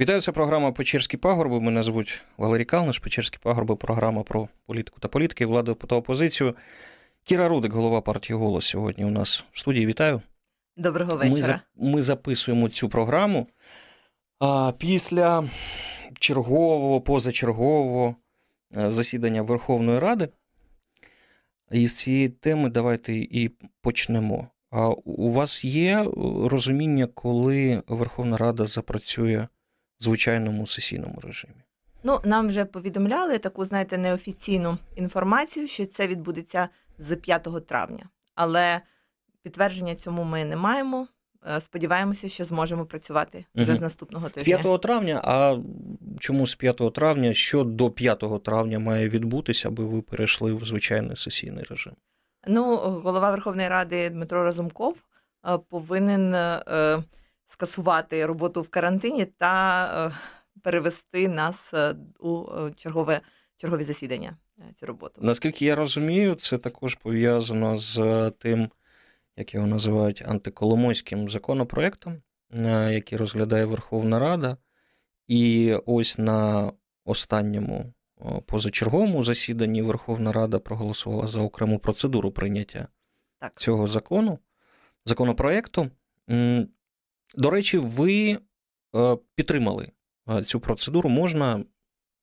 Вітаю, це програма Печерські пагорби. Мене звуть Валерій Калниш. Печерські пагорби, програма про політику та політики, владу та опозицію. Кіра Рудик, голова партії Голос, сьогодні у нас в студії. Вітаю. Доброго вечора. Ми, ми записуємо цю програму а, після чергового, позачергового е, засідання Верховної Ради. І з цієї теми давайте і почнемо. А у вас є розуміння, коли Верховна Рада запрацює звичайному сесійному режимі? Ну, нам вже повідомляли таку, знаєте, неофіційну інформацію, що це відбудеться з 5 травня. Але підтвердження цьому ми не маємо. Е, сподіваємося, що зможемо працювати вже угу. з наступного тижня. З 5 травня. А чому з 5 травня? Що до 5 травня має відбутися, аби ви перейшли в звичайний сесійний режим? Ну, голова Верховної Ради Дмитро Разумков е, повинен е, скасувати роботу в карантині та перевести нас у чергове чергові засідання. Цю роботу. Наскільки я розумію, це також пов'язано з тим як його називають, антиколомойським законопроектом, е, який розглядає Верховна Рада. І ось на останньому позачерговому засіданні Верховна Рада проголосувала за окрему процедуру прийняття так. цього закону, законопроекту. До речі, ви е, підтримали е, цю процедуру. Можна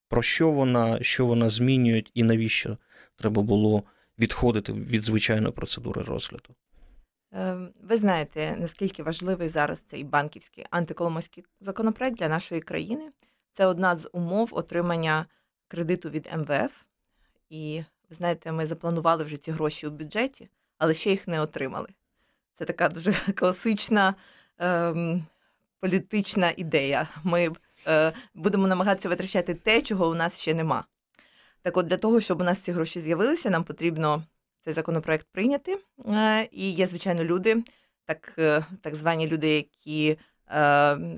про що вона, що вона змінює і навіщо треба було відходити від звичайної процедури розгляду? Ем, ви знаєте, наскільки важливий зараз цей банківський антиколомойський законопроект для нашої країни. Це одна з умов отримання кредиту від МВФ. І ви знаєте, ми запланували вже ці гроші у бюджеті, але ще їх не отримали. Це така дуже класична політична ідея. Ми е, будемо намагатися витрачати те, чого у нас ще нема. Так от для того, щоб у нас ці гроші з'явилися, нам потрібно цей законопроект прийняти. Е, і є, звичайно, люди, так е, так звані люди, які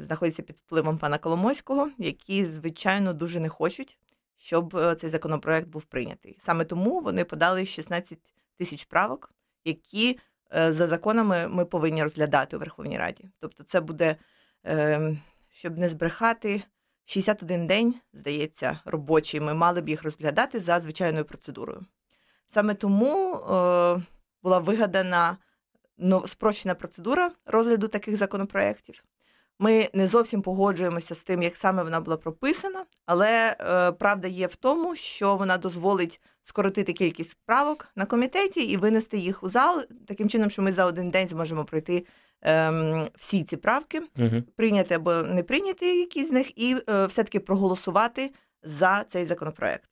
знаходяться під впливом пана Коломойського, які, звичайно, дуже не хочуть, щоб цей законопроект був прийнятий. Саме тому вони подали 16 тисяч правок, які за законами ми повинні розглядати у Верховній Раді. Тобто, це буде, щоб не збрехати. 61 день, здається, робочий. Ми мали б їх розглядати за звичайною процедурою. Саме тому е, була вигадана спрощена процедура розгляду таких законопроєктів. Ми не зовсім погоджуємося з тим, як саме вона була прописана, але е, правда є в тому, що вона дозволить скоротити кількість правок на комітеті і винести їх у зал таким чином, що ми за один день зможемо пройти е, всі ці правки, угу. прийняти або не прийняти якісь з них, і е, все-таки проголосувати за цей законопроект.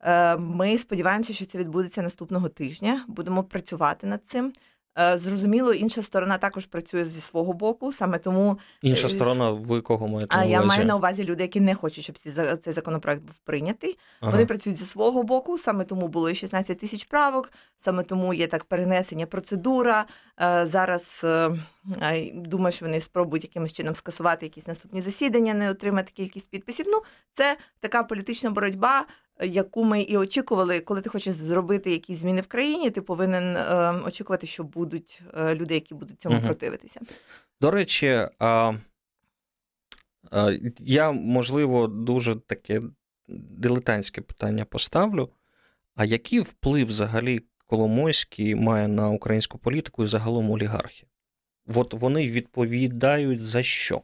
Е, ми сподіваємося, що це відбудеться наступного тижня. Будемо працювати над цим. Е, зрозуміло, інша сторона також працює зі свого боку, саме тому інша е, сторона. Ви кого маєте на увазі? А я маю на увазі люди, які не хочуть, щоб цей законопроект був прийнятий. Ага. Вони працюють зі свого боку. Саме тому було і 16 тисяч правок. Саме тому є так перенесення процедура. Зараз думаю, що вони спробують якимось чином скасувати якісь наступні засідання, не отримати кількість підписів. Ну це така політична боротьба яку ми і очікували, коли ти хочеш зробити якісь зміни в країні, ти повинен е, очікувати, що будуть е, люди, які будуть цьому угу. противитися. До речі, а, а, я можливо дуже таке дилетантське питання поставлю. А який вплив взагалі Коломойський має на українську політику і загалом олігархів? От вони відповідають за що?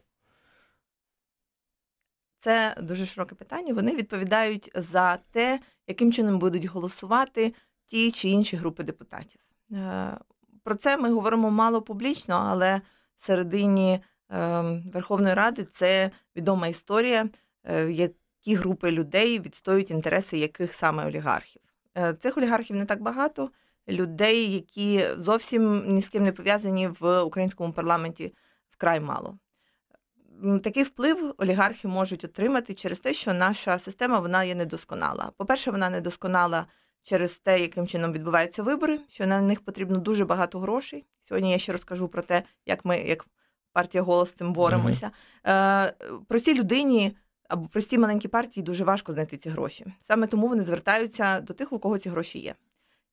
Це дуже широке питання. Вони відповідають за те, яким чином будуть голосувати ті чи інші групи депутатів. Е, про це ми говоримо мало публічно, але всередині ем, Верховної Ради це відома історія, е, які групи людей відстоюють інтереси яких саме олігархів. Е, цих олігархів не так багато. Людей, які зовсім ні з ким не пов'язані в українському парламенті, вкрай мало такий вплив олігархи можуть отримати через те, що наша система вона є недосконала. По-перше, вона недосконала через те, яким чином відбуваються вибори, що на них потрібно дуже багато грошей. Сьогодні я ще розкажу про те, як ми, як партія голос з цим боремося. Mm-hmm. Простій людині. Або прості маленькі партії дуже важко знайти ці гроші. Саме тому вони звертаються до тих, у кого ці гроші є.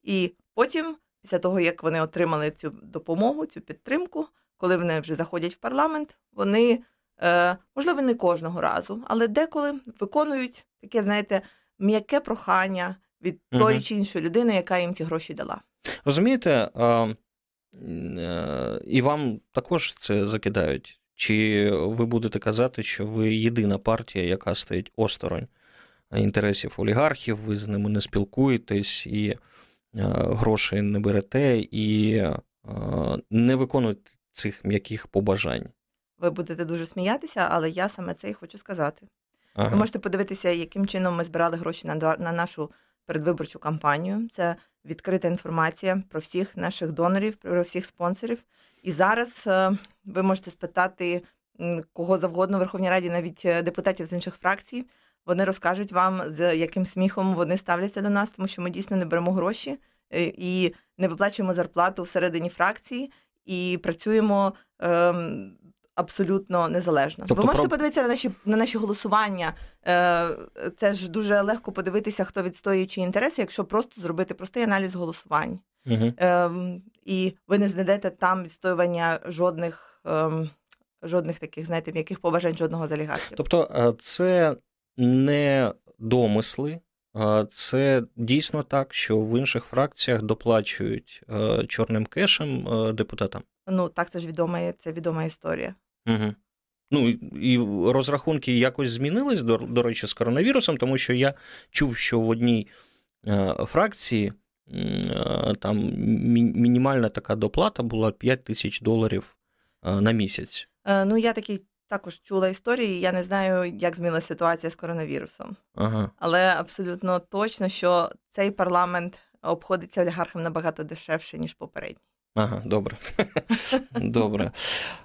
І потім, після того, як вони отримали цю допомогу, цю підтримку, коли вони вже заходять в парламент, вони е, можливо, не кожного разу, але деколи виконують таке, знаєте, м'яке прохання від угу. тої чи іншої людини, яка їм ці гроші дала. Розумієте, е, і вам також це закидають. Чи ви будете казати, що ви єдина партія, яка стоїть осторонь інтересів олігархів, ви з ними не спілкуєтесь і грошей не берете, і е, не виконуєте цих м'яких побажань? Ви будете дуже сміятися, але я саме це і хочу сказати. Ага. Ви можете подивитися, яким чином ми збирали гроші на на нашу передвиборчу кампанію. Це відкрита інформація про всіх наших донорів, про всіх спонсорів. І зараз е, ви можете спитати кого завгодно в Верховній Раді, навіть е, депутатів з інших фракцій. Вони розкажуть вам, з яким сміхом вони ставляться до нас, тому що ми дійсно не беремо гроші е, і не виплачуємо зарплату всередині фракції і працюємо ем, абсолютно незалежно. Тобто, Ви можете про... подивитися на наші на наші голосування. Е, Це ж дуже легко подивитися, хто відстоює чиї інтереси, якщо просто зробити простий аналіз голосувань. Угу. Е, І ви не знайдете там відстоювання жодних. Е, Жодних таких, знаєте, м'яких побажань жодного з олігархів. Тобто, е, це не домисли, це дійсно так, що в інших фракціях доплачують е, чорним кешем е, депутатам. Ну так, це ж відома це відома історія. Угу. Ну і розрахунки якось змінились, до, до речі, з коронавірусом, тому що я чув, що в одній е, фракції там мінімальна така доплата була 5 тисяч доларів на місяць. Ну, я такий також чула історії. Я не знаю, як змінилася ситуація з коронавірусом. Ага. Але абсолютно точно, що цей парламент обходиться олігархам набагато дешевше, ніж попередній. Ага, добре. Добре.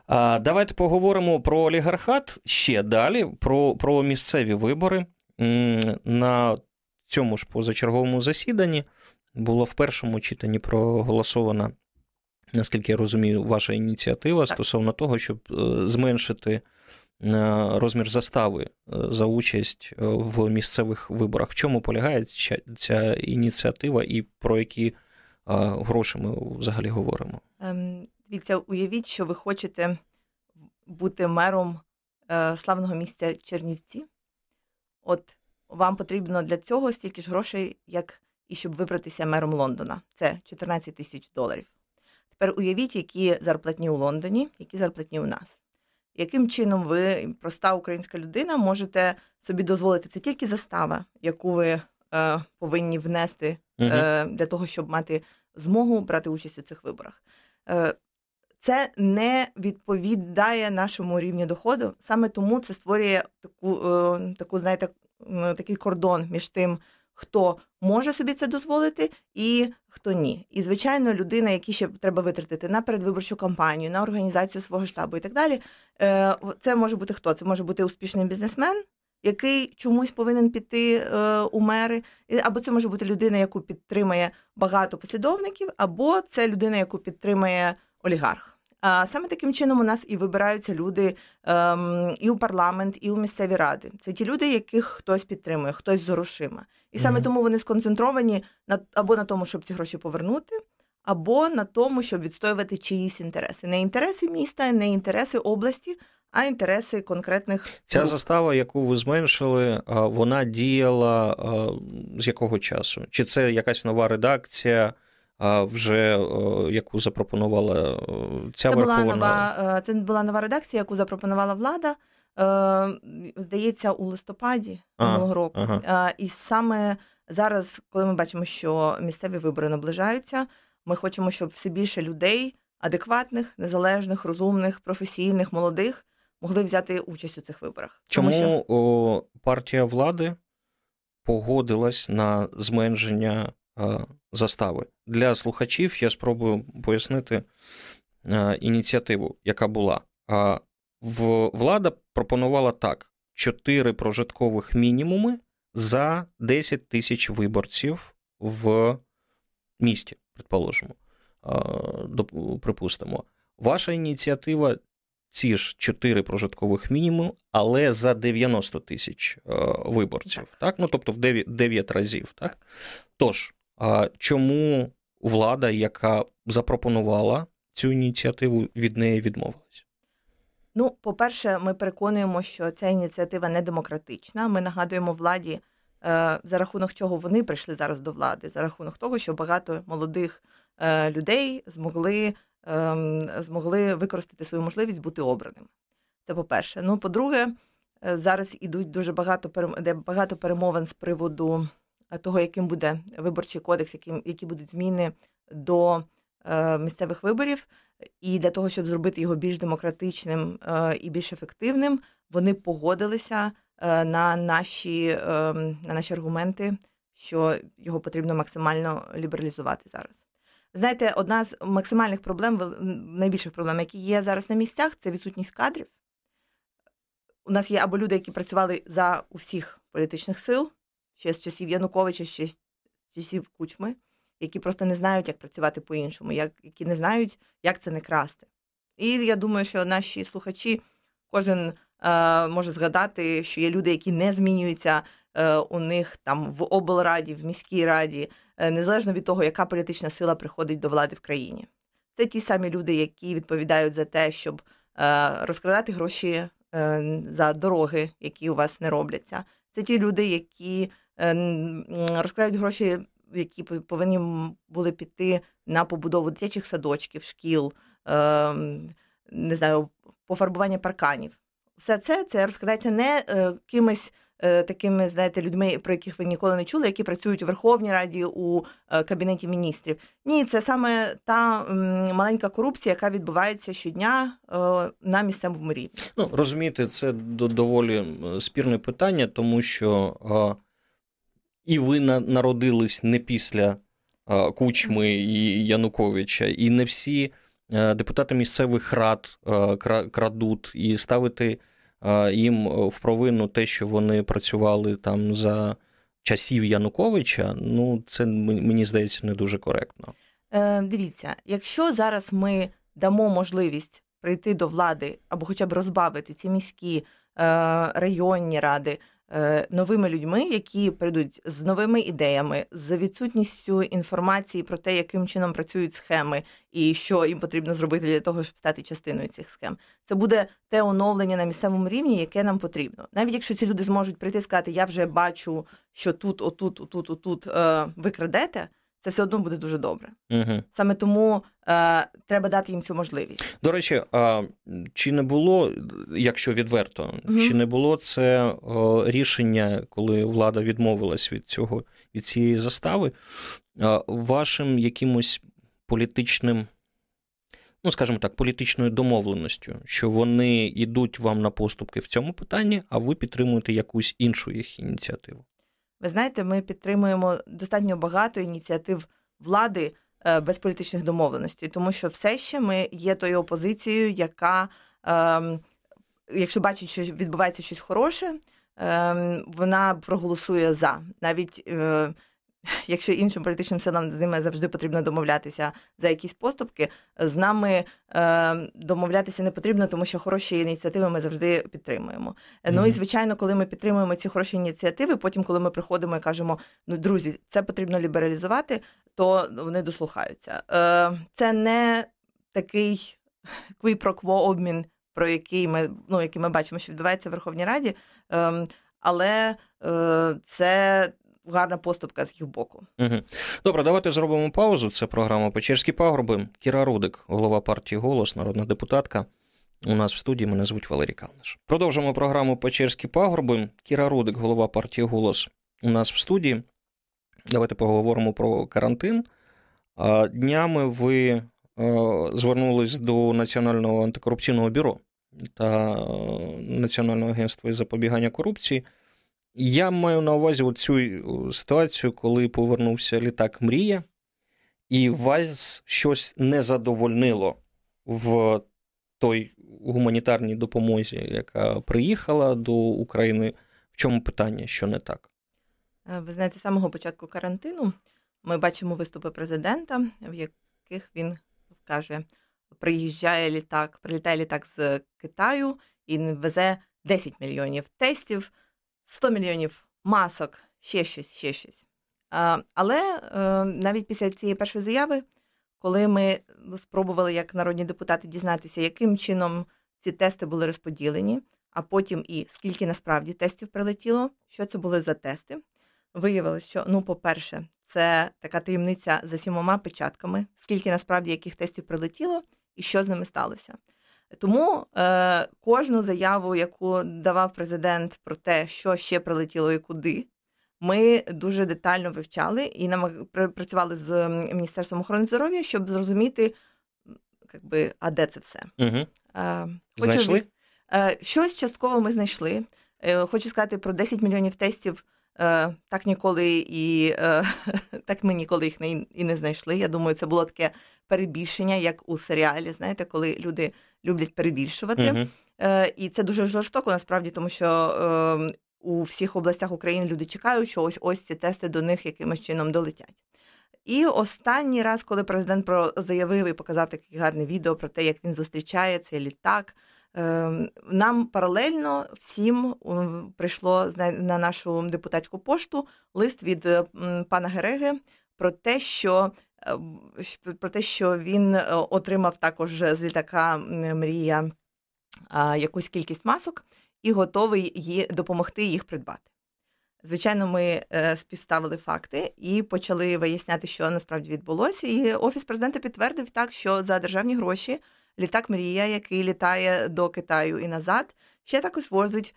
А, Давайте поговоримо про олігархат ще далі, про, про місцеві вибори. На цьому ж позачерговому засіданні було в першому читанні проголосована, наскільки я розумію, ваша ініціатива так. стосовно того, щоб е, зменшити розмір застави е, за участь е, в місцевих виборах. В чому полягає ця ініціатива і про які гроші ми взагалі говоримо? Ем, дивіться, уявіть, що ви хочете бути мером е, славного місця Чернівці. От вам потрібно для цього стільки ж грошей, як і щоб вибратися мером Лондона. Це 14 тисяч доларів. Тепер уявіть, які зарплатні у Лондоні, які зарплатні у нас яким чином ви, проста українська людина, можете собі дозволити це тільки застава, яку ви е, повинні внести е, для того, щоб мати змогу брати участь у цих виборах. Е, це не відповідає нашому рівню доходу. Саме тому це створює таку, е, таку знаєте, такий кордон між тим, хто може собі це дозволити і хто ні. І, звичайно, людина, які ще треба витратити на передвиборчу кампанію, на організацію свого штабу і так далі. Е, це може бути хто? Це може бути успішний бізнесмен. Який чомусь повинен піти е, у мери, або це може бути людина, яку підтримує багато послідовників, або це людина, яку підтримує олігарх. Саме таким чином у нас і вибираються люди ем, і у парламент, і у місцеві ради. Це ті люди, яких хтось підтримує, хтось з грошима. І саме mm-hmm. тому вони сконцентровані на або на тому, щоб ці гроші повернути, або на тому, щоб відстоювати чиїсь інтереси. Не інтереси міста, не інтереси області, а інтереси конкретних. Ця застава, яку ви зменшили, вона діяла з якого часу? Чи це якась нова редакція? Вже яку запропонувала ця це Верховна... була нова е, це була нова редакція, яку запропонувала влада. Е, здається, у листопаді минулого року. Ага. І саме зараз, коли ми бачимо, що місцеві вибори наближаються, ми хочемо, щоб все більше людей, адекватних, незалежних, розумних, професійних, молодих, могли взяти участь у цих виборах. Чому що... партія влади погодилась на зменшення е, застави? Для слухачів я спробую пояснити ініціативу, яка була влада пропонувала так: 4 прожиткових мінімуми за 10 тисяч виборців в місті, предположимо. Припустимо. Ваша ініціатива ці ж 4 прожиткових мінімуми, але за 90 тисяч виборців. Так. Ну, Тобто в 9, 9 разів. Так? Тож, чому влада, яка запропонувала цю ініціативу, від неї відмовилась? Ну, по-перше, ми переконуємо, що ця ініціатива не демократична. Ми нагадуємо владі, е, за рахунок чого вони прийшли зараз до влади, за рахунок того, що багато молодих е, людей змогли ем, змогли використати свою можливість бути обраним. Це по-перше. Ну, по-друге, е, зараз ідуть дуже багато де багато перемовин з приводу того, яким буде виборчий кодекс, яким які будуть зміни до місцевих виборів. І для того, щоб зробити його більш демократичним е, і більш ефективним, вони погодилися е, на наші на наші аргументи, що його потрібно максимально лібералізувати зараз. Знаєте, одна з максимальних проблем, найбільших проблем, які є зараз на місцях, це відсутність кадрів. У нас є або люди, які працювали за усіх політичних сил, ще з часів Януковича, ще з часів Кучми які просто не знають, як працювати по-іншому, як, які не знають, як це не красти. І я думаю, що наші слухачі, кожен е, може згадати, що є люди, які не змінюються е, у них там в облраді, в міській раді, е, незалежно від того, яка політична сила приходить до влади в країні. Це ті самі люди, які відповідають за те, щоб е, розкрадати гроші е, за дороги, які у вас не робляться. Це ті люди, які розкрадають гроші які повинні були піти на побудову дитячих садочків, шкіл, ем, не знаю, пофарбування парканів. Все це це розкладається не е, кимось е, такими, знаєте, людьми, про яких ви ніколи не чули, які працюють у Верховній Раді у е, Кабінеті міністрів. Ні, це саме та маленька корупція, яка відбувається щодня на місцевому рівні. Ну розумієте, це доволі спірне питання, тому що і ви народились не після Кучми і Януковича, і не всі е, депутати місцевих рад е, крадуть і ставити їм в провину те, що вони працювали там за часів Януковича. Ну це мені здається не дуже коректно. Е, Дивіться, якщо зараз ми дамо можливість прийти до влади або хоча б розбавити ці міські е, районні ради Е, новими людьми, які прийдуть з новими ідеями, з відсутністю інформації про те, яким чином працюють схеми, і що їм потрібно зробити для того, щоб стати частиною цих схем. Це буде те оновлення на місцевому рівні, яке нам потрібно. Навіть якщо ці люди зможуть прийти і сказати, я вже бачу, що тут, отут, отут, отут е, ви крадете це все одно буде дуже добре. Угу. Саме тому е, треба дати їм цю можливість. До речі, а чи не було, якщо відверто, угу. чи не було це рішення, коли влада відмовилась від цього від цієї застави, вашим якимось політичним? Ну, скажімо так, політичною домовленістю, що вони йдуть вам на поступки в цьому питанні, а ви підтримуєте якусь іншу їх ініціативу. Ви знаєте, ми підтримуємо достатньо багато ініціатив влади е, без політичних домовленостей, тому що все ще ми є тою опозицією, яка, ем, якщо бачить, що відбувається щось хороше, ем, вона проголосує за навіть. Якщо іншим політичним силам з ними завжди потрібно домовлятися за якісь поступки, з нами е, домовлятися не потрібно, тому що хороші ініціативи ми завжди підтримуємо. Mm-hmm. Ну і звичайно, коли ми підтримуємо ці хороші ініціативи, потім, коли ми приходимо і кажемо, ну друзі, це потрібно лібералізувати, то вони дослухаються. Е, Це не такий кві-про-кво обмін, про який ми ну який ми бачимо, що відбувається в Верховній Раді. Е, але е, це гарна поступка з їх боку. Угу. Добре, давайте зробимо паузу. Це програма Печерські пагорби. Кіра Рудик, голова партії Голос, народна депутатка. У нас в студії мене звуть Валерій Калниш. Продовжимо програму Печерські пагорби. Кіра Рудик, голова партії Голос. У нас в студії. Давайте поговоримо про карантин. Днями ви звернулись до Національного антикорупційного бюро та Національного агентства із запобігання корупції. Я маю на увазі цю е, ситуацію, коли повернувся літак Мрія, і вас щось не задовольнило в той гуманітарній допомозі, яка приїхала до України. В чому питання, що не так? Е, ви знаєте, з самого початку карантину ми бачимо виступи президента, в яких він каже: приїжджає літак, прилітає літак з Китаю і везе 10 мільйонів тестів. 100 мільйонів масок, ще щось, ще щось. Але е, навіть після цієї першої заяви, коли ми спробували як народні депутати дізнатися, яким чином ці тести були розподілені, а потім і скільки насправді тестів прилетіло, що це були за тести. Виявилось, що, ну, по-перше, це така таємниця за сімома печатками, скільки насправді яких тестів прилетіло і що з ними сталося. Тому е, кожну заяву, яку давав президент про те, що ще прилетіло і куди, ми дуже детально вивчали і нам працювали з Міністерством охорони здоров'я, щоб зрозуміти, якби, а де це все. Угу. Е, Знайшли? Е, щось частково ми знайшли. Е, хочу сказати про 10 мільйонів тестів. Е, так ніколи і е, так ми ніколи їх не і не знайшли. Я думаю, це було таке перебільшення, як у серіалі. Знаєте, коли люди люблять перебільшувати. Uh-huh. І це дуже жорстоко насправді, тому що ем, у всіх областях України люди чекають, що ось ось ці тести до них якимось чином долетять. І останній раз, коли президент про заявив і показав таке гарне відео про те, як він зустрічає цей літак. Ем, нам паралельно всім прийшло на нашу депутатську пошту лист від пана Гереги про те, що Е, про те, що він е, отримав також з літака Мрія якусь кількість масок і готовий їй допомогти їх придбати. Звичайно, ми е, співставили факти і почали виясняти, що насправді відбулося. І офіс президента підтвердив так, що за державні гроші літак Мрія, який літає до Китаю і назад, ще також возить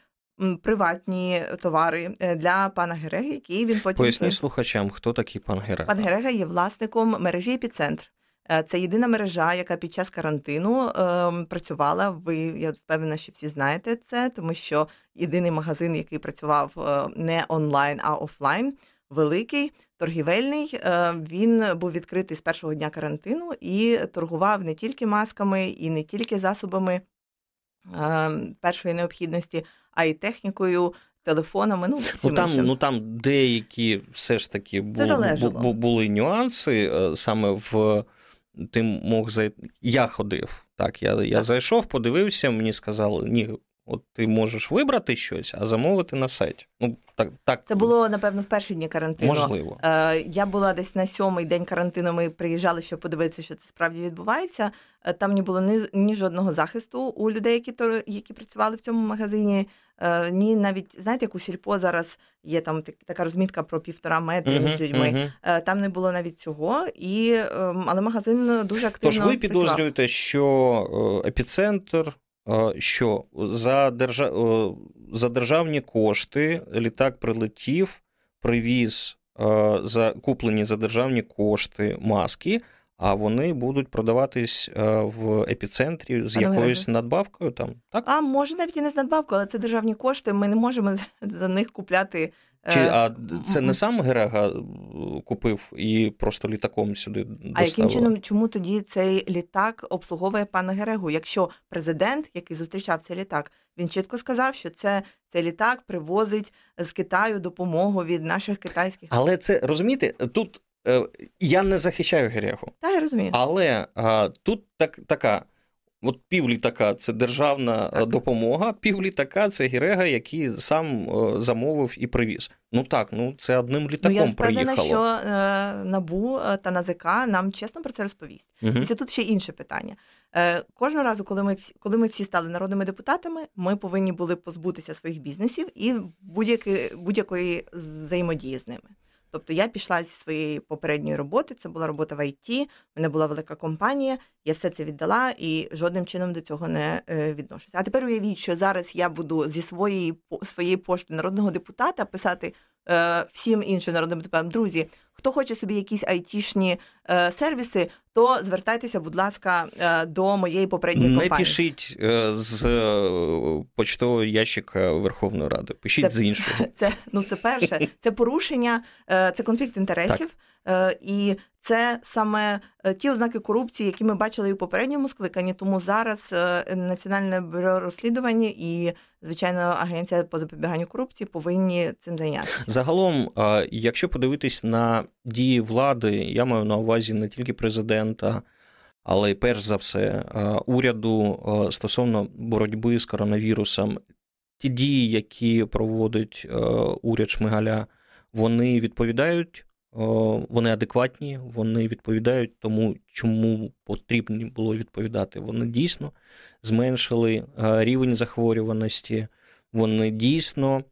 приватні товари е, для пана Гереги, які він потім поясні слухачам, хто такий пан Герега? Пан Герега є власником мережі «Епіцентр». Е, це єдина мережа, яка під час карантину е, працювала. Ви я впевнена, що всі знаєте це, тому що єдиний магазин, який працював е, не онлайн, а офлайн, великий торгівельний. Е, він був відкритий з першого дня карантину і торгував не тільки масками і не тільки засобами е, першої необхідності а й технікою. Телефонами, ну ну там ну там деякі все ж таки бу, бу, були нюанси е, саме в тим мог зайти. Я ходив. Так, я я зайшов, подивився, мені сказали, ні, от ти можеш вибрати щось, а замовити на сайті. Ну так так це було напевно в перші дні карантину. Можливо, Е, я була десь на сьомий день карантину. Ми приїжджали, щоб подивитися, що це справді відбувається. Е, там не було ні, ні жодного захисту у людей, які то які працювали в цьому магазині. Е, ні, навіть знаєте, як у сільпо зараз є там така розмітка про півтора метри між людьми. Uh-huh. Там не було навіть цього, і ем, але магазин дуже активно. Тож ви підозрюєте, що епіцентр що за держав... за державні кошти літак прилетів, привіз за куплені за державні кошти маски, а вони будуть продаватись в епіцентрі з якоюсь надбавкою. Там так а може навіть і не з надбавкою, але це державні кошти. Ми не можемо за них купляти чи е, а це не сам Герега е, купив і просто літаком сюди доставив? А яким чином чому тоді цей літак обслуговує пана Герегу? Якщо президент, який зустрічав цей літак, він чітко сказав, що це цей літак привозить з Китаю допомогу від наших китайських, але це розумієте, тут е, я не захищаю Герегу. Так, я розумію, але а, тут так така. От півлітака це державна е, так. допомога, півлітака це Гірега, який сам е, замовив і привіз. Ну так, ну це одним літаком ну, я приїхало. що е, набу та НАЗК нам чесно про це розповість. Угу. І це тут ще інше питання. Е, Кожного разу, коли ми всі, коли ми всі стали народними депутатами, ми повинні були позбутися своїх бізнесів і будь-якої взаємодії з ними. Тобто я пішла зі своєї попередньої роботи, це була робота в ІТ, в мене була велика компанія, я все це віддала і жодним чином до цього не е, відношуся. А тепер уявіть, що зараз я буду зі своєї своєї пошти народного депутата писати Е, всім іншим народним депутатам, друзі, хто хоче собі якісь айтішні е, сервіси, то звертайтеся, будь ласка, е, до моєї попередньої компанії. Не пишіть з почтового ящика Верховної Ради. Пишіть це, з іншого. Це ну це перше, це порушення, це конфлікт інтересів. Так. Е, і це саме е, ті ознаки корупції, які ми бачили і у попередньому скликанні. Тому зараз е, Національне бюро розслідування і звичайно агенція по запобіганню корупції повинні цим зайнятися. Загалом, якщо подивитись на дії влади, я маю на увазі не тільки президента. Але й перш за все, уряду стосовно боротьби з коронавірусом, ті дії, які проводить уряд Шмигаля, вони відповідають вони адекватні, вони відповідають тому, чому потрібно було відповідати. Вони дійсно зменшили рівень захворюваності, вони дійсно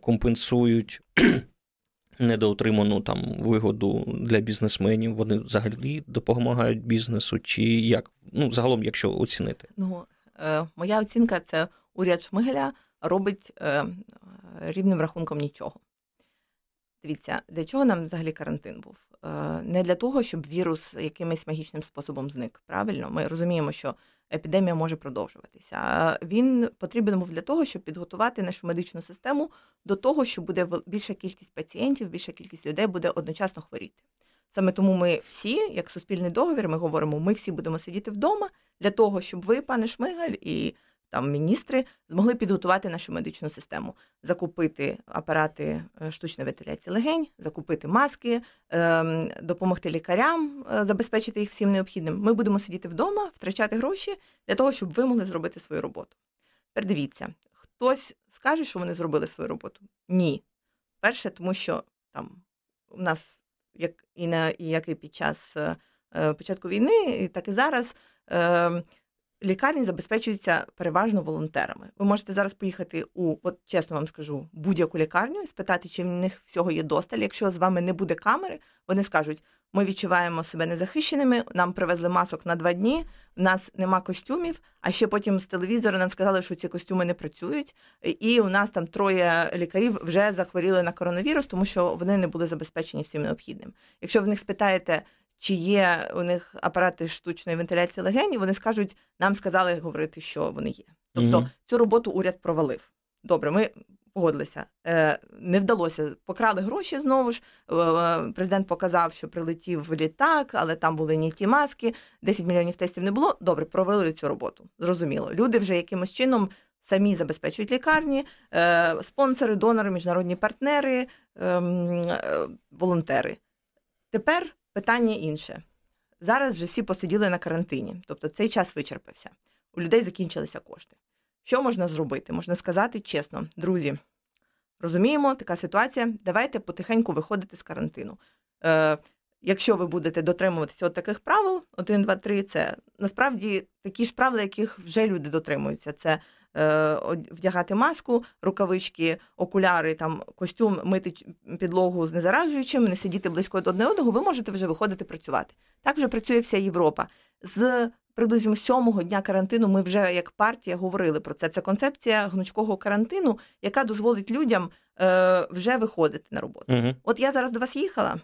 компенсують недоотриману там вигоду для бізнесменів. Вони взагалі допомагають бізнесу, чи як ну загалом, якщо оцінити? Ну е, моя оцінка це уряд Шмигеля робить е, рівним рахунком нічого. Дивіться, для чого нам взагалі карантин був? Е, не для того, щоб вірус якимось магічним способом зник. Правильно, ми розуміємо, що епідемія може продовжуватися. Він потрібен був для того, щоб підготувати нашу медичну систему до того, що буде більша кількість пацієнтів, більша кількість людей буде одночасно хворіти. Саме тому ми всі, як суспільний договір, ми говоримо, ми всі будемо сидіти вдома для того, щоб ви, пане Шмигаль, і там міністри змогли підготувати нашу медичну систему, закупити апарати е, штучної вентиляції легень, закупити маски, ем, допомогти лікарям, е, забезпечити їх всім необхідним. Ми будемо сидіти вдома, втрачати гроші для того, щоб ви могли зробити свою роботу. Тепер дивіться, хтось скаже, що вони зробили свою роботу? Ні. Перше, тому що там у нас, як і на як і під час е, початку війни, так і зараз. Лікарні забезпечуються переважно волонтерами. Ви можете зараз поїхати у, от чесно вам скажу, будь-яку лікарню і спитати, чи в них всього є досталь. Якщо з вами не буде камери, вони скажуть: ми відчуваємо себе незахищеними, нам привезли масок на два дні, в нас нема костюмів. А ще потім з телевізора нам сказали, що ці костюми не працюють. І у нас там троє лікарів вже захворіли на коронавірус, тому що вони не були забезпечені всім необхідним. Якщо в них спитаєте, чи є у них апарати штучної вентиляції легені, вони скажуть, нам сказали говорити, що вони є. Тобто mm цю роботу уряд провалив. Добре, ми погодилися. Е, Не вдалося, покрали гроші знову ж. Е, президент показав, що прилетів в літак, але там були ті маски, 10 мільйонів тестів не було. Добре, провели цю роботу. Зрозуміло. Люди вже якимось чином. Самі забезпечують лікарні, е, спонсори, донори, міжнародні партнери, ем, е, волонтери. Тепер Питання інше. Зараз вже всі посиділи на карантині, тобто цей час вичерпався. У людей закінчилися кошти. Що можна зробити? Можна сказати чесно, друзі, розуміємо, така ситуація. Давайте потихеньку виходити з карантину. Е, Якщо ви будете дотримуватися от таких правил, 1, 2, 3, це насправді такі ж правила, яких вже люди дотримуються. Це вдягати маску, рукавички, окуляри, там костюм, мити підлогу з незаражуючим, не сидіти близько до одне одного, ви можете вже виходити працювати. Так вже працює вся Європа. З приблизно сьомого дня карантину ми вже як партія говорили про це. Це концепція гнучкого карантину, яка дозволить людям е, вже виходити на роботу. Угу. От я зараз до вас їхала.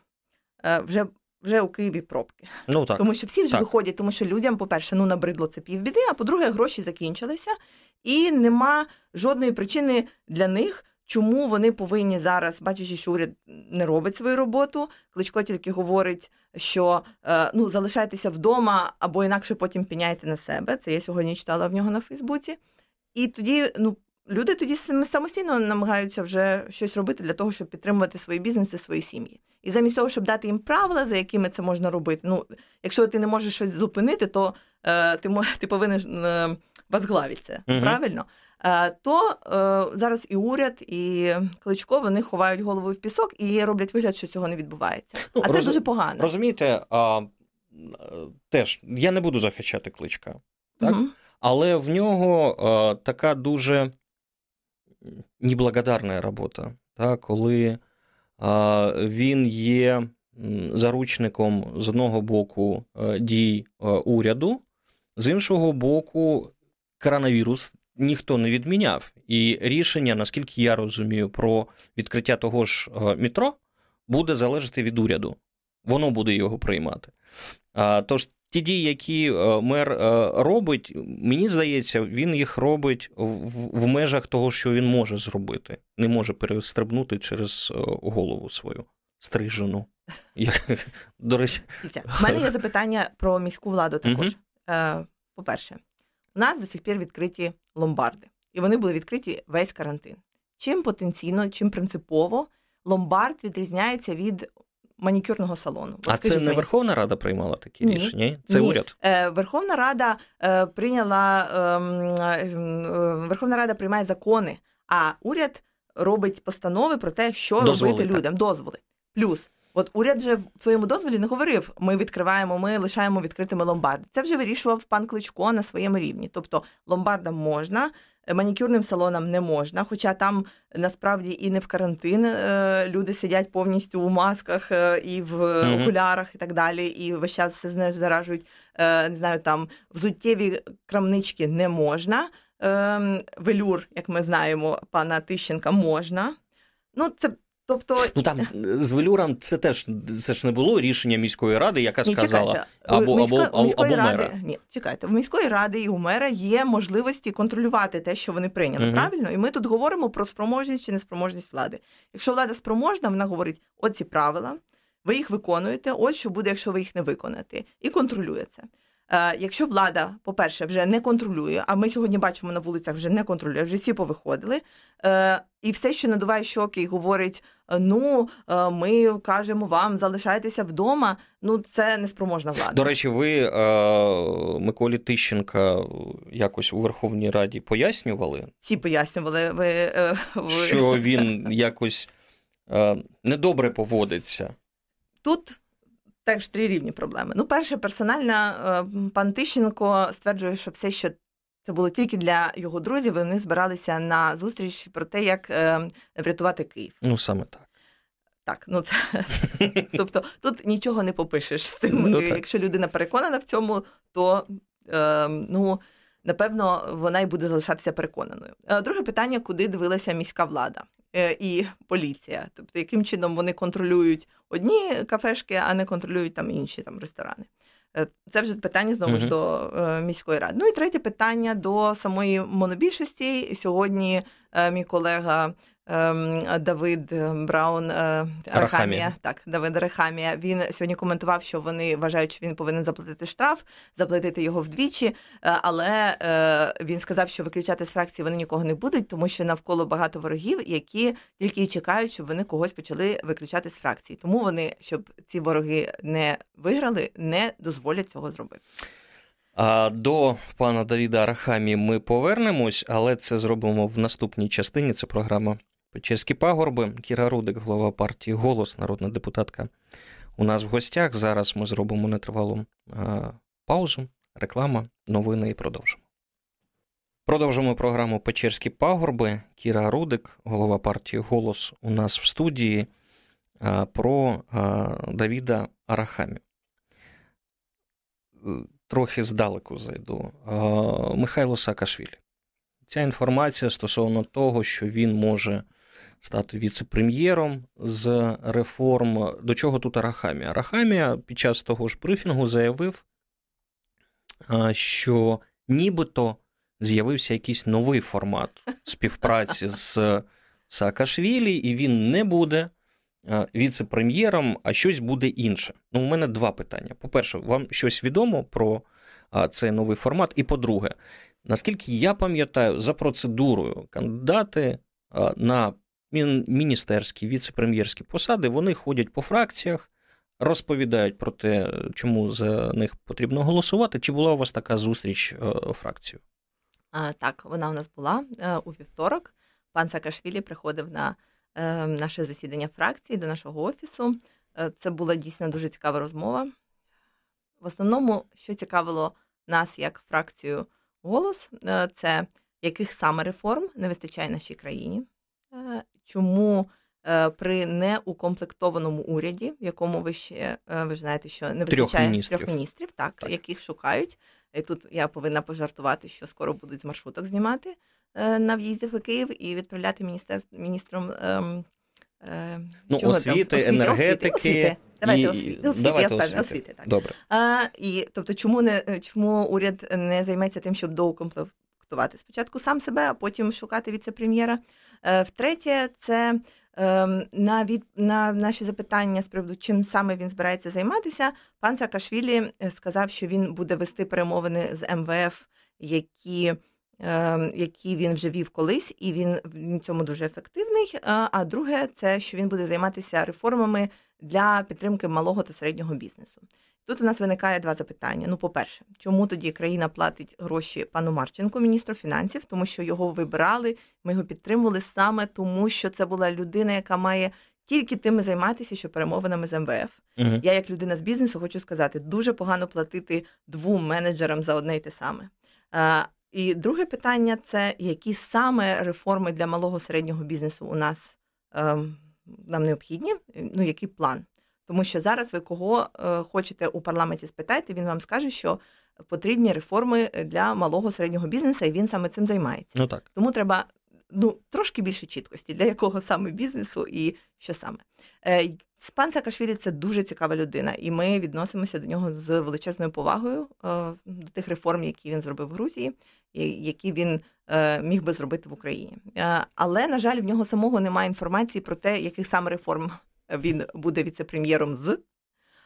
Е, вже вже у Києві пробки. Ну так. Тому що всі вже так. виходять, тому що людям, по-перше, ну набридло це півбіди, а по-друге, гроші закінчилися, і нема жодної причини для них, чому вони повинні зараз, бачачи, що уряд не робить свою роботу. Кличко тільки говорить, що е, ну залишайтеся вдома або інакше потім піняйте на себе. Це я сьогодні читала в нього на Фейсбуці. І тоді, ну. Люди тоді самостійно намагаються вже щось робити для того, щоб підтримувати свої бізнеси, свої сім'ї. І замість того, щоб дати їм правила, за якими це можна робити. Ну, якщо ти не можеш щось зупинити, то е, ти ти повинен е, возглавити це, угу. правильно? Е, то е, зараз і уряд, і кличко вони ховають голову в пісок і роблять вигляд, що цього не відбувається. Ну, а це роз... дуже погано. Розумієте, а, теж я не буду захищати кличка, так? Угу. але в нього а, така дуже неблагодарна робота, так? коли він є заручником з одного боку е, дій уряду, з іншого боку, коронавірус ніхто не відміняв. І рішення, наскільки я розумію, про відкриття того ж е, метро буде залежати від уряду. Воно буде його приймати. Тож ті дії, які е, мер е, робить, мені здається, він їх робить в межах того, що він може зробити. Не може перестрибнути через голову свою стрижену. До речі, У мене є запитання про міську владу також. По-перше, у нас до сих пір відкриті ломбарди, і вони були відкриті весь карантин. Чим потенційно, чим принципово ломбард відрізняється від манікюрного салону? А це не Верховна Рада приймала такі Ні. рішення? Це Ні. уряд? Е, Верховна Рада е, прийняла ем, е, Верховна Рада приймає закони, а уряд робить постанови про те, що Дозволи, робити людям. Дозволи. Плюс, от уряд же в своєму дозволі не говорив: ми відкриваємо, ми лишаємо відкритими ломбарди. Це вже вирішував пан Кличко на своєму рівні. Тобто ломбардам можна, манікюрним салонам не можна, хоча там насправді і не в карантин е, люди сидять повністю у масках е, і в mm-hmm. окулярах, і так далі, і весь час все з заражують. Е, не знаю, там взуттєві крамнички не можна. Ем, велюр, як ми знаємо, пана Тищенка можна. Ну, це Тобто ну там з велюром це теж це ж не було рішення міської ради, яка ні, сказала чекайте. або Місько, або, міської або ради, Ні, чекайте, в міської ради і у мера є можливості контролювати те, що вони прийняли. Угу. Правильно, і ми тут говоримо про спроможність чи неспроможність влади. Якщо влада спроможна, вона говорить: оці правила, ви їх виконуєте. Ось що буде, якщо ви їх не виконаєте, і контролює це. Е, якщо влада, по-перше, вже не контролює, а ми сьогодні бачимо на вулицях, вже не контролює, вже всі повиходили. Е, і все, що надуває щоки і говорить: «Е, ну ми кажемо вам, залишайтеся вдома. Ну це неспроможна влада. До речі, ви Миколі Тищенка якось у Верховній Раді пояснювали? Всі пояснювали, ви, ви... що він якось недобре поводиться. Тут теж три рівні проблеми. Ну, перше, персональна е, пан Тищенко стверджує, що все, що це було тільки для його друзів, вони збиралися на зустріч про те, як е, врятувати Київ. Ну саме так. Так, ну це тобто тут нічого не попишеш з цим. Ну, Якщо людина переконана в цьому, то е, ну напевно вона й буде залишатися переконаною. Е, друге питання: куди дивилася міська влада і поліція? Тобто, яким чином вони контролюють одні кафешки, а не контролюють там інші там ресторани? Е, це вже питання знову ж до міської ради. Ну і третє питання до самої монобільшості. Сьогодні мій колега Давид Браун е, Рахамія. Так, Давид Рахамія. Він сьогодні коментував, що вони вважають, що він повинен заплатити штраф, заплатити його вдвічі. Е, але е, він сказав, що виключати з фракції вони нікого не будуть, тому що навколо багато ворогів, які тільки чекають, щоб вони когось почали виключати з фракції. Тому вони, щоб ці вороги не виграли, не дозволять цього зробити. А До пана Давіда Арахамі ми повернемось, але це зробимо в наступній частині. Це програма Печерські пагорби. Кіра Рудик, голова партії Голос, народна депутатка. У нас в гостях. Зараз ми зробимо нетривалу паузу, реклама, новини і продовжимо. Продовжимо програму Печерські пагорби. Кіра Рудик, голова партії Голос, у нас в студії про Давіда Арахамі. Трохи здалеку зайду. Михайло Саакашвілі. Ця інформація стосовно того, що він може стати віце-прем'єром з реформ. До чого тут Арахамія? Арахамія під час того ж брифінгу заявив, що нібито з'явився якийсь новий формат співпраці з Саакашвілі, і він не буде віце-прем'єром, а щось буде інше. Ну, у мене два питання. По-перше, вам щось відомо про цей новий формат? І по-друге, наскільки я пам'ятаю, за процедурою кандидати на міністерські, віце-прем'єрські посади, вони ходять по фракціях, розповідають про те, чому за них потрібно голосувати. Чи була у вас така зустріч е, фракцію? Так, вона у нас була е, у вівторок. Пан Саакашвілі приходив на е, наше засідання фракції до нашого офісу. Це була дійсно дуже цікава розмова. В основному, що цікавило нас як фракцію голос, це яких саме реформ не вистачає нашій країні, чому е, при неукомплектованому уряді, в якому ви ще е, ви ж знаєте, що не вистачає трьох міністрів, трьох міністрів так, так, яких шукають. І Тут я повинна пожартувати, що скоро будуть з маршруток знімати е, на в'їзді в Київ і відправляти міністерств міністром. Ем, ну, освіти, освіти, енергетики. Освіти. Давайте і... освіти, освіти, Давайте я освіти. освіти так. Добре. А, І тобто, чому не чому уряд не займеться тим, щоб доукомплектувати спочатку сам себе, а потім шукати віце-прем'єра? Е, втретє, це ем, на від на наші запитання з приводу, чим саме він збирається займатися. Пан Саакашвілі е, сказав, що він буде вести перемовини з МВФ, які ем, які він вже вів колись, і він в цьому дуже ефективний. А друге, це що він буде займатися реформами для підтримки малого та середнього бізнесу. Тут у нас виникає два запитання. Ну, по-перше, чому тоді країна платить гроші пану Марченку, міністру фінансів, тому що його вибирали, ми його підтримували саме тому, що це була людина, яка має тільки тим займатися, що перемовинами з МВФ. uh Я, як людина з бізнесу, хочу сказати, дуже погано платити двом менеджерам за одне й те саме. І друге питання це які саме реформи для малого середнього бізнесу у нас ем, нам необхідні, ну який план. Тому що зараз ви кого е, хочете у парламенті спитати, він вам скаже, що потрібні реформи для малого середнього бізнесу, і він саме цим займається. Ну так тому треба ну трошки більше чіткості для якого саме бізнесу і що саме. Е, Пан Саакашвілі – це дуже цікава людина, і ми відносимося до нього з величезною повагою е, до тих реформ, які він зробив в Грузії, які він міг би зробити в Україні. Але на жаль, в нього самого немає інформації про те, яких саме реформ він буде віце-прем'єром з.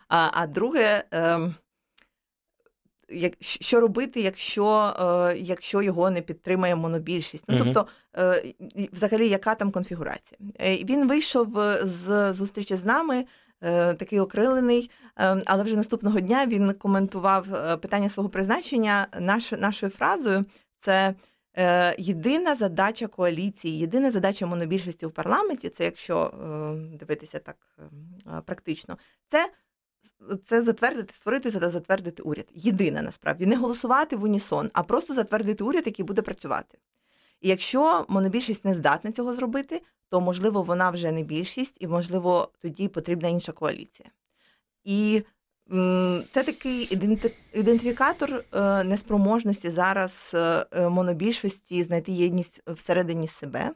А а друге, е, як, що робити, якщо е, якщо його не підтримає монобільшість? Ну, Тобто, е, взагалі, яка там конфігурація? Е, він вийшов з зустрічі з нами. Такий окрилений, е, але вже наступного дня він коментував питання свого призначення наш, нашою фразою: це єдина задача коаліції, єдина задача монобільшості в парламенті, це якщо е, дивитися так е, практично, це це затвердити, створити та затвердити уряд. Єдина насправді не голосувати в унісон, а просто затвердити уряд, який буде працювати. І якщо монобільшість не здатна цього зробити, то можливо вона вже не більшість, і можливо тоді потрібна інша коаліція. І це такий ідентифікатор е, неспроможності зараз е, е, монобільшості знайти єдність всередині себе.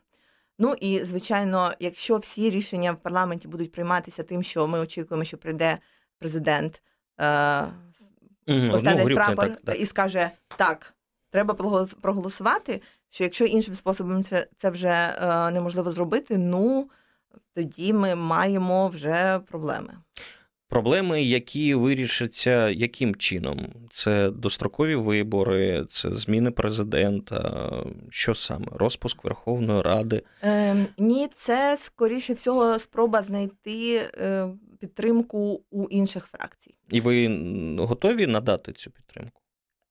Ну і звичайно, якщо всі рішення в парламенті будуть прийматися тим, що ми очікуємо, що прийде президент, поставлять ну, прапор так, так. і скаже так, треба проголосувати. Що якщо іншим способом це це вже неможливо зробити, ну тоді ми маємо вже проблеми. Проблеми, які вирішаться яким чином? Це дострокові вибори, це зміни президента. Що саме? Розпуск Верховної Ради? Е, Ні, це скоріше всього спроба знайти е, підтримку у інших фракцій. І ви готові надати цю підтримку?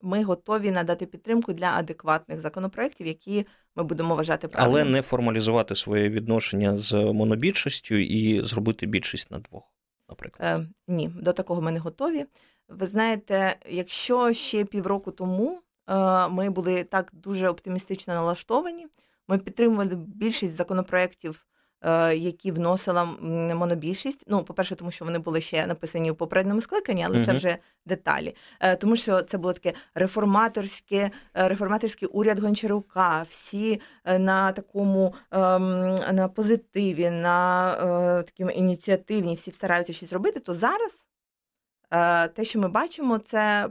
Ми готові надати підтримку для адекватних законопроєктів, які ми будемо вважати правильними. але не формалізувати своє відношення з монобільшістю і зробити більшість на двох наприклад? Е, Ні, до такого ми не готові. Ви знаєте, якщо ще півроку тому е, ми були так дуже оптимістично налаштовані, ми підтримували більшість законопроєктів які вносила монобільшість. Ну, по-перше, тому що вони були ще написані у попередньому скликанні, але uh це вже деталі. Е, тому що це було таке реформаторське, е, реформаторський уряд Гончарука, всі на такому ем, на позитиві, на такому ініціативні, всі стараються щось робити. То зараз. Те, що ми бачимо, це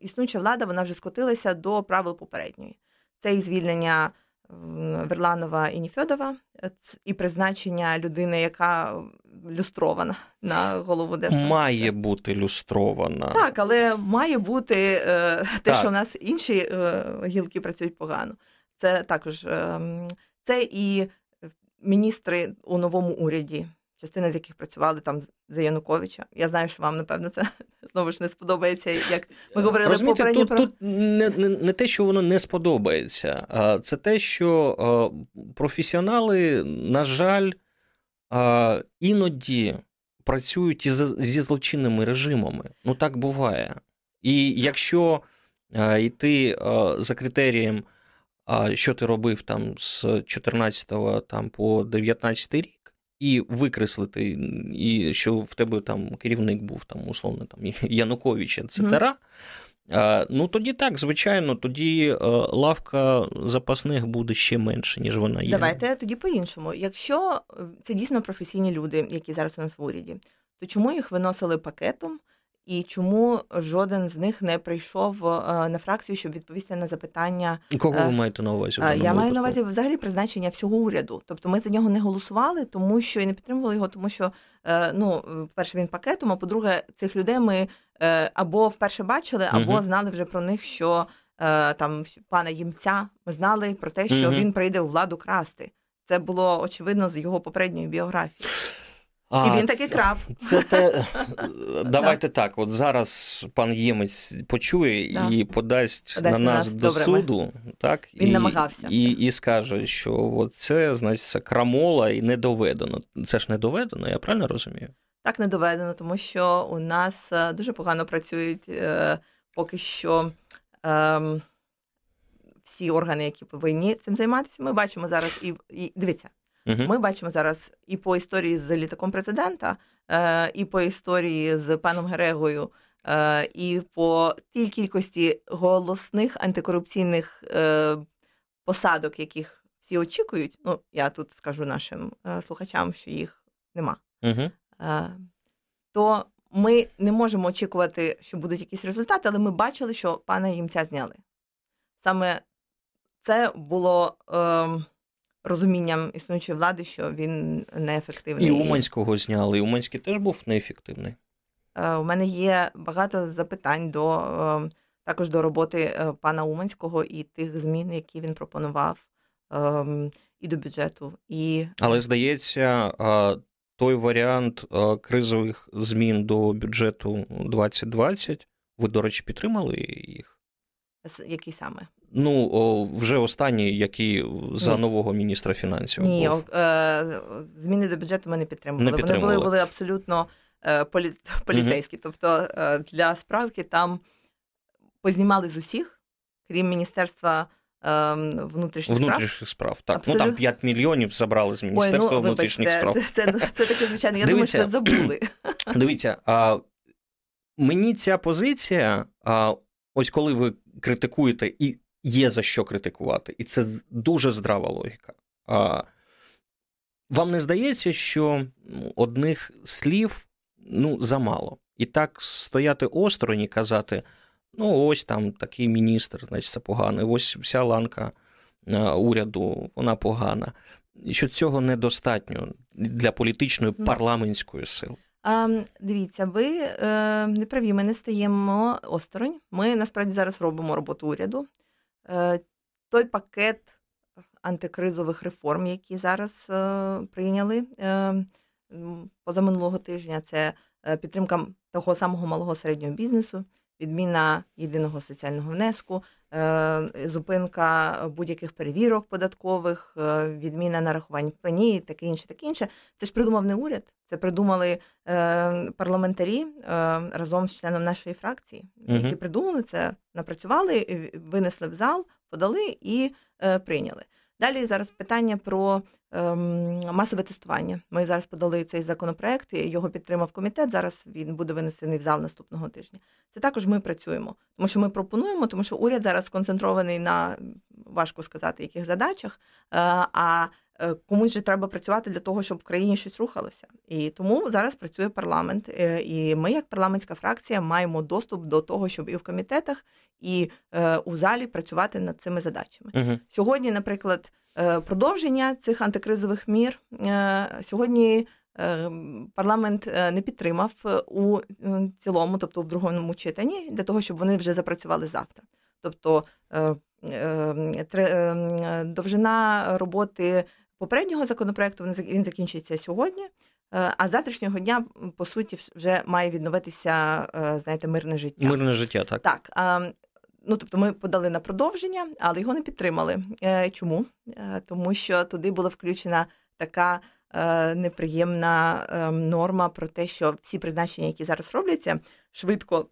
існуюча влада, вона вже скотилася до правил попередньої. Це і звільнення Верланова і Ніфьодова і призначення людини, яка люстрована на голову ДФ. Має бути люстрована. Так, але має бути е, те, так. що в нас інші е, гілки працюють погано. Це також ем, це і міністри у новому уряді частина з яких працювали там за Януковича. Я знаю, що вам, напевно, це знову ж не сподобається, як ми говорили Розумієте, попередньо тут, про... тут не, не не, те, що воно не сподобається, а це те, що професіонали, на жаль, іноді працюють зі злочинними режимами. Ну так буває. І якщо йти за критерієм, що ти робив там з 14 там, по 19 рік і викреслити, і що в тебе там керівник був там, условно там Янукович, etc., mm-hmm. Ну, тоді так, звичайно, тоді е, лавка запасних буде ще менше, ніж вона є. Давайте тоді по-іншому. Якщо е, це дійсно професійні люди, які зараз у нас в уряді, то чому їх виносили пакетом? І чому жоден з них не прийшов е, на фракцію, щоб відповісти на запитання. Кого ви е, маєте на увазі? Я випадку? маю на увазі взагалі призначення всього уряду. Тобто ми за нього не голосували, тому що і не підтримували його, тому що е, ну, перше він пакетом. А по-друге, цих людей ми або вперше бачили, або угу. знали вже про них, що там пана їмця ми знали про те, що угу. він прийде у владу красти. Це було очевидно з його попередньої біографії. А, І він таки крав. Це те, Давайте так. От зараз пан Ємець почує да. і подасть, подасть на нас, нас до добре, суду, так він і, намагався і і скаже, що це значить це крамола і не доведено. Це ж не доведено, я правильно розумію? Так, не доведено, тому що у нас е, дуже погано працюють е, поки що. Е, всі органи, які повинні цим займатися, ми бачимо зараз і і дивіться, Угу. Ми бачимо зараз і по історії з літаком президента, е, і по історії з паном Герегою, е, і по тій кількості голосних антикорупційних е, посадок, яких всі очікують. Ну, я тут скажу нашим слухачам, що їх нема. Угу. То ми не можемо очікувати, що будуть якісь результати, але ми бачили, що пана їмця зняли. Саме це було. Е, розумінням існуючої влади, що він неефективний. І Уманського зняли. І Уманський теж був неефективний. Е, у мене є багато запитань до е, також до роботи е, пана Уманського і тих змін, які він пропонував, і до бюджету. І... Але здається, той варіант кризових змін до бюджету 2020, ви, до речі, підтримали їх? Який саме? Ну, о, вже останній, який за Ні. нового міністра фінансів. Ні, був. Е, зміни до бюджету ми не підтримували. Не підтримували. Вони були були абсолютно е, полі... поліцейські. Угу. Тобто е, для справки там познімали з усіх, крім міністерства. Внутрішніх справ. Внутрішніх справ, так. Абсолют... Ну там 5 мільйонів забрали з Міністерства Ой, ну, внутрішніх справ. Це, це, це, це таке звичайно. Я дивіться, думаю, що це забули. Дивіться, а, мені ця позиція, а, ось коли ви критикуєте і є за що критикувати, і це дуже здрава логіка. А, Вам не здається, що одних слів ну, замало. І так стояти осторонь і казати: ну, ось там такий міністр, значить, це поганий, ось вся ланка уряду, вона погана. Що цього недостатньо для політичної парламентської сили. А, Дивіться, ви е, не праві, ми не стоїмо осторонь. Ми насправді зараз робимо роботу уряду. Е, той пакет антикризових реформ, які зараз е, прийняли е, позаминулого тижня, це підтримка того самого малого середнього бізнесу, відміна єдиного соціального внеску, зупинка будь-яких перевірок податкових, відміна нарахувань пені, таке інше, таке інше. Це ж придумав не уряд, це придумали парламентарі разом з членом нашої фракції, які угу. придумали це, напрацювали, винесли в зал, подали і прийняли. Далі зараз питання про ем, масове тестування. Ми зараз подали цей законопроект, його підтримав комітет. Зараз він буде винесений в зал наступного тижня. Це також ми працюємо, тому що ми пропонуємо, тому що уряд зараз сконцентрований на важко сказати яких задачах. Е, а комусь же треба працювати для того, щоб в країні щось рухалося. І тому зараз працює парламент. Е, і ми, як парламентська фракція, маємо доступ до того, щоб і в комітетах, і е, у залі працювати над цими задачами. Угу. Сьогодні, наприклад, продовження цих антикризових мір сьогодні. Парламент не підтримав у цілому, тобто в другому читанні, для того, щоб вони вже запрацювали завтра. Тобто довжина роботи попереднього законопроекту він закінчується сьогодні. Е, а з завтрашнього дня, по суті, вже має відновитися, е, знаєте, мирне життя. Мирне життя, так. Так. Ну, тобто, ми подали на продовження, але його не підтримали. Е, чому? Тому що туди була включена така неприємна норма про те, що всі призначення, які зараз робляться, швидко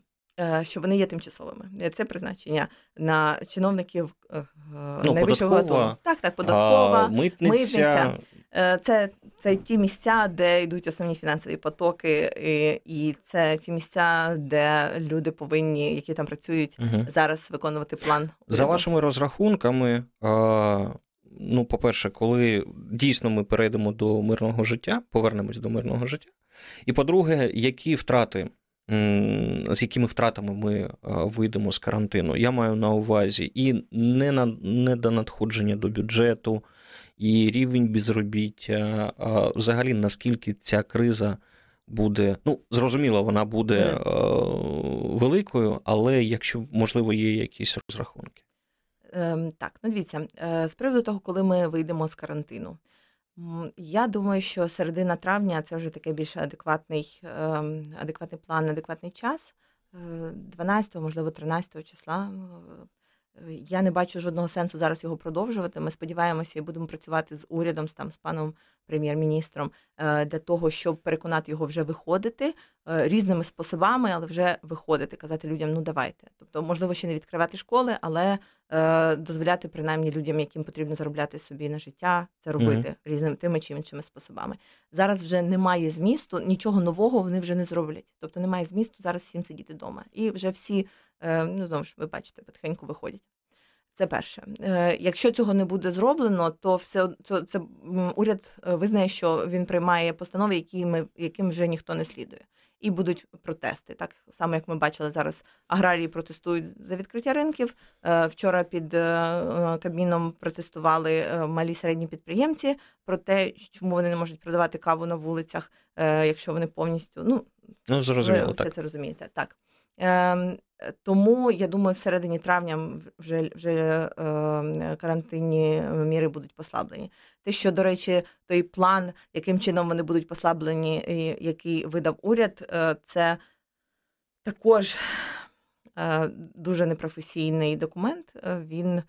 що вони є тимчасовими. Е, це призначення на чиновників е, ну, найвищого податкова, Так, так, податкова, а, митниця. митниця. Це це ті місця, де йдуть основні фінансові потоки, і і це ті місця, де люди повинні, які там працюють, угу. зараз виконувати план. За вашими розрахунками. А... Ну, по-перше, коли дійсно ми перейдемо до мирного життя, повернемось до мирного життя. І по-друге, які втрати з якими втратами ми е, вийдемо з карантину. Я маю на увазі і не на не до надходження до бюджету, і рівень безробіття, взагалі наскільки ця криза буде. Ну, зрозуміло, вона буде е, великою, але якщо можливо є якісь розрахунки. Ем, так, ну дивіться, е, з приводу того, коли ми вийдемо з карантину. Я думаю, що середина травня це вже таке більш адекватний, ем, адекватний план, адекватний час. 12, можливо, 13 числа я не бачу жодного сенсу зараз його продовжувати. Ми сподіваємося і будемо працювати з урядом, з там з паном прем'єр-міністром е, для того, щоб переконати його вже виходити е, різними способами, але вже виходити, казати людям, ну давайте. Тобто, можливо, ще не відкривати школи, але е, дозволяти принаймні людям, яким потрібно заробляти собі на життя, це робити mm-hmm. різними тими чи іншими способами. Зараз вже немає змісту, нічого нового вони вже не зроблять. Тобто немає змісту зараз всім сидіти вдома. І вже всі ну знову ж ви бачите, потихеньку виходять. Це перше. Е, якщо цього не буде зроблено, то все це, це уряд е, визнає, що він приймає постанови, які ми, яким вже ніхто не слідує. І будуть протести. Так само, як ми бачили зараз, аграрії протестують за відкриття ринків. Вчора під Кабміном протестували малі середні підприємці про те, чому вони не можуть продавати каву на вулицях, якщо вони повністю ну, ну зрозуміло, ви так. все це розумієте. Так Ем, тому я думаю, всередині травня вже вже е, карантинні міри будуть послаблені. Те, що, до речі, той план, яким чином вони будуть послаблені, який видав уряд, е, це також е, дуже непрофесійний документ. Він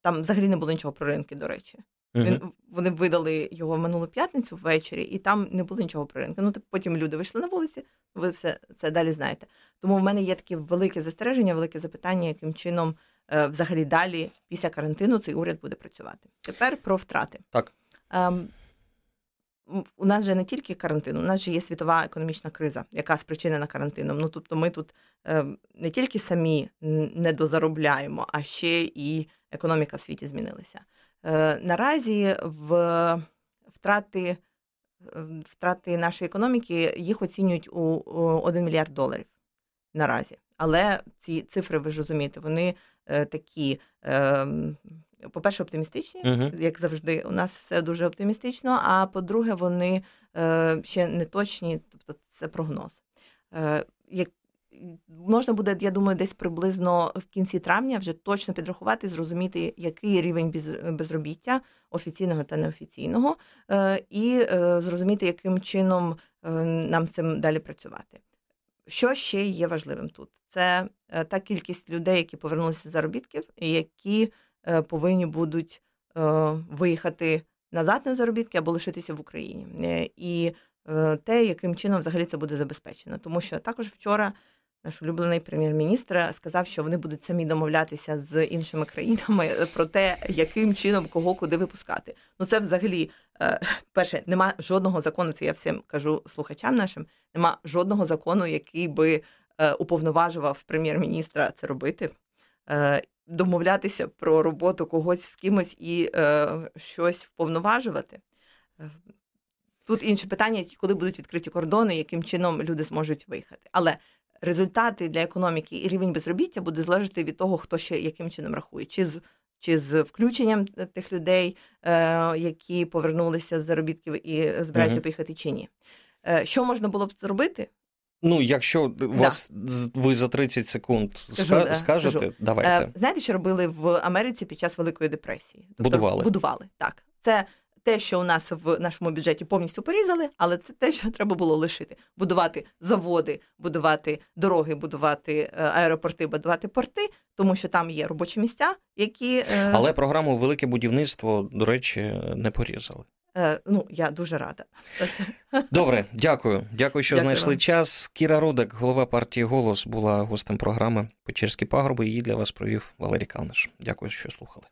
там взагалі не було нічого про ринки, до речі. Він вони видали його минулу п'ятницю ввечері, і там не було нічого про ринки. Ну типу, потім люди вийшли на вулиці. Ви все це далі знаєте. Тому в мене є таке велике застереження, велике запитання, яким чином е, взагалі далі після карантину цей уряд буде працювати. Тепер про втрати. Так. Ем, у нас же не тільки карантин, у нас же є світова економічна криза, яка спричинена карантином. Ну тобто, ми тут е, не тільки самі не дозаробляємо, а ще і економіка в світі змінилася. Е, наразі в втрати втрати нашої економіки їх оцінюють у 1 мільярд доларів наразі. Але ці цифри, ви ж розумієте, вони е, такі, е, по-перше, оптимістичні, uh як завжди, у нас все дуже оптимістично. А по-друге, вони ще не точні, тобто це прогноз. Як можна буде, я думаю, десь приблизно в кінці травня вже точно підрахувати, зрозуміти, який рівень безробіття офіційного та неофіційного, е, і е, зрозуміти, яким чином е, нам цим далі працювати. Що ще є важливим тут? Це та кількість людей, які повернулися з заробітків, і які повинні будуть виїхати назад на заробітки або лишитися в Україні. І те, яким чином взагалі це буде забезпечено. Тому що також вчора наш улюблений прем'єр-міністр сказав, що вони будуть самі домовлятися з іншими країнами про те, яким чином кого куди випускати. Ну це взагалі е, перше, нема жодного закону. Це я всім кажу слухачам нашим. Нема жодного закону, який би е, уповноважував прем'єр-міністра це робити. Е, домовлятися про роботу когось з кимось і е, щось вповноважувати. Тут інше питання, коли будуть відкриті кордони, яким чином люди зможуть виїхати. Але результати для економіки і рівень безробіття буде залежати від того, хто ще яким чином рахує, чи з чи з включенням тих людей, е, які повернулися з заробітків і збираються uh поїхати, чи ні. Е, Що можна було б зробити? Ну, якщо да. вас ви за 30 секунд скажу, скажете, скажу. давайте. Е, знаєте, що робили в Америці під час Великої депресії? Тобто, будували. Будували, так. Це те, що у нас в нашому бюджеті повністю порізали, але це те, що треба було лишити: будувати заводи, будувати дороги, будувати е, аеропорти, будувати порти, тому що там є робочі місця, які е, але програму Велике будівництво, до речі, не порізали. Е, ну, я дуже рада. Добре, дякую. Дякую, що дякую знайшли вам. час. Кіра Рудик, голова партії Голос, була гостем програми Печерські пагорби. Її для вас провів Валерій Калниш. Дякую, що слухали.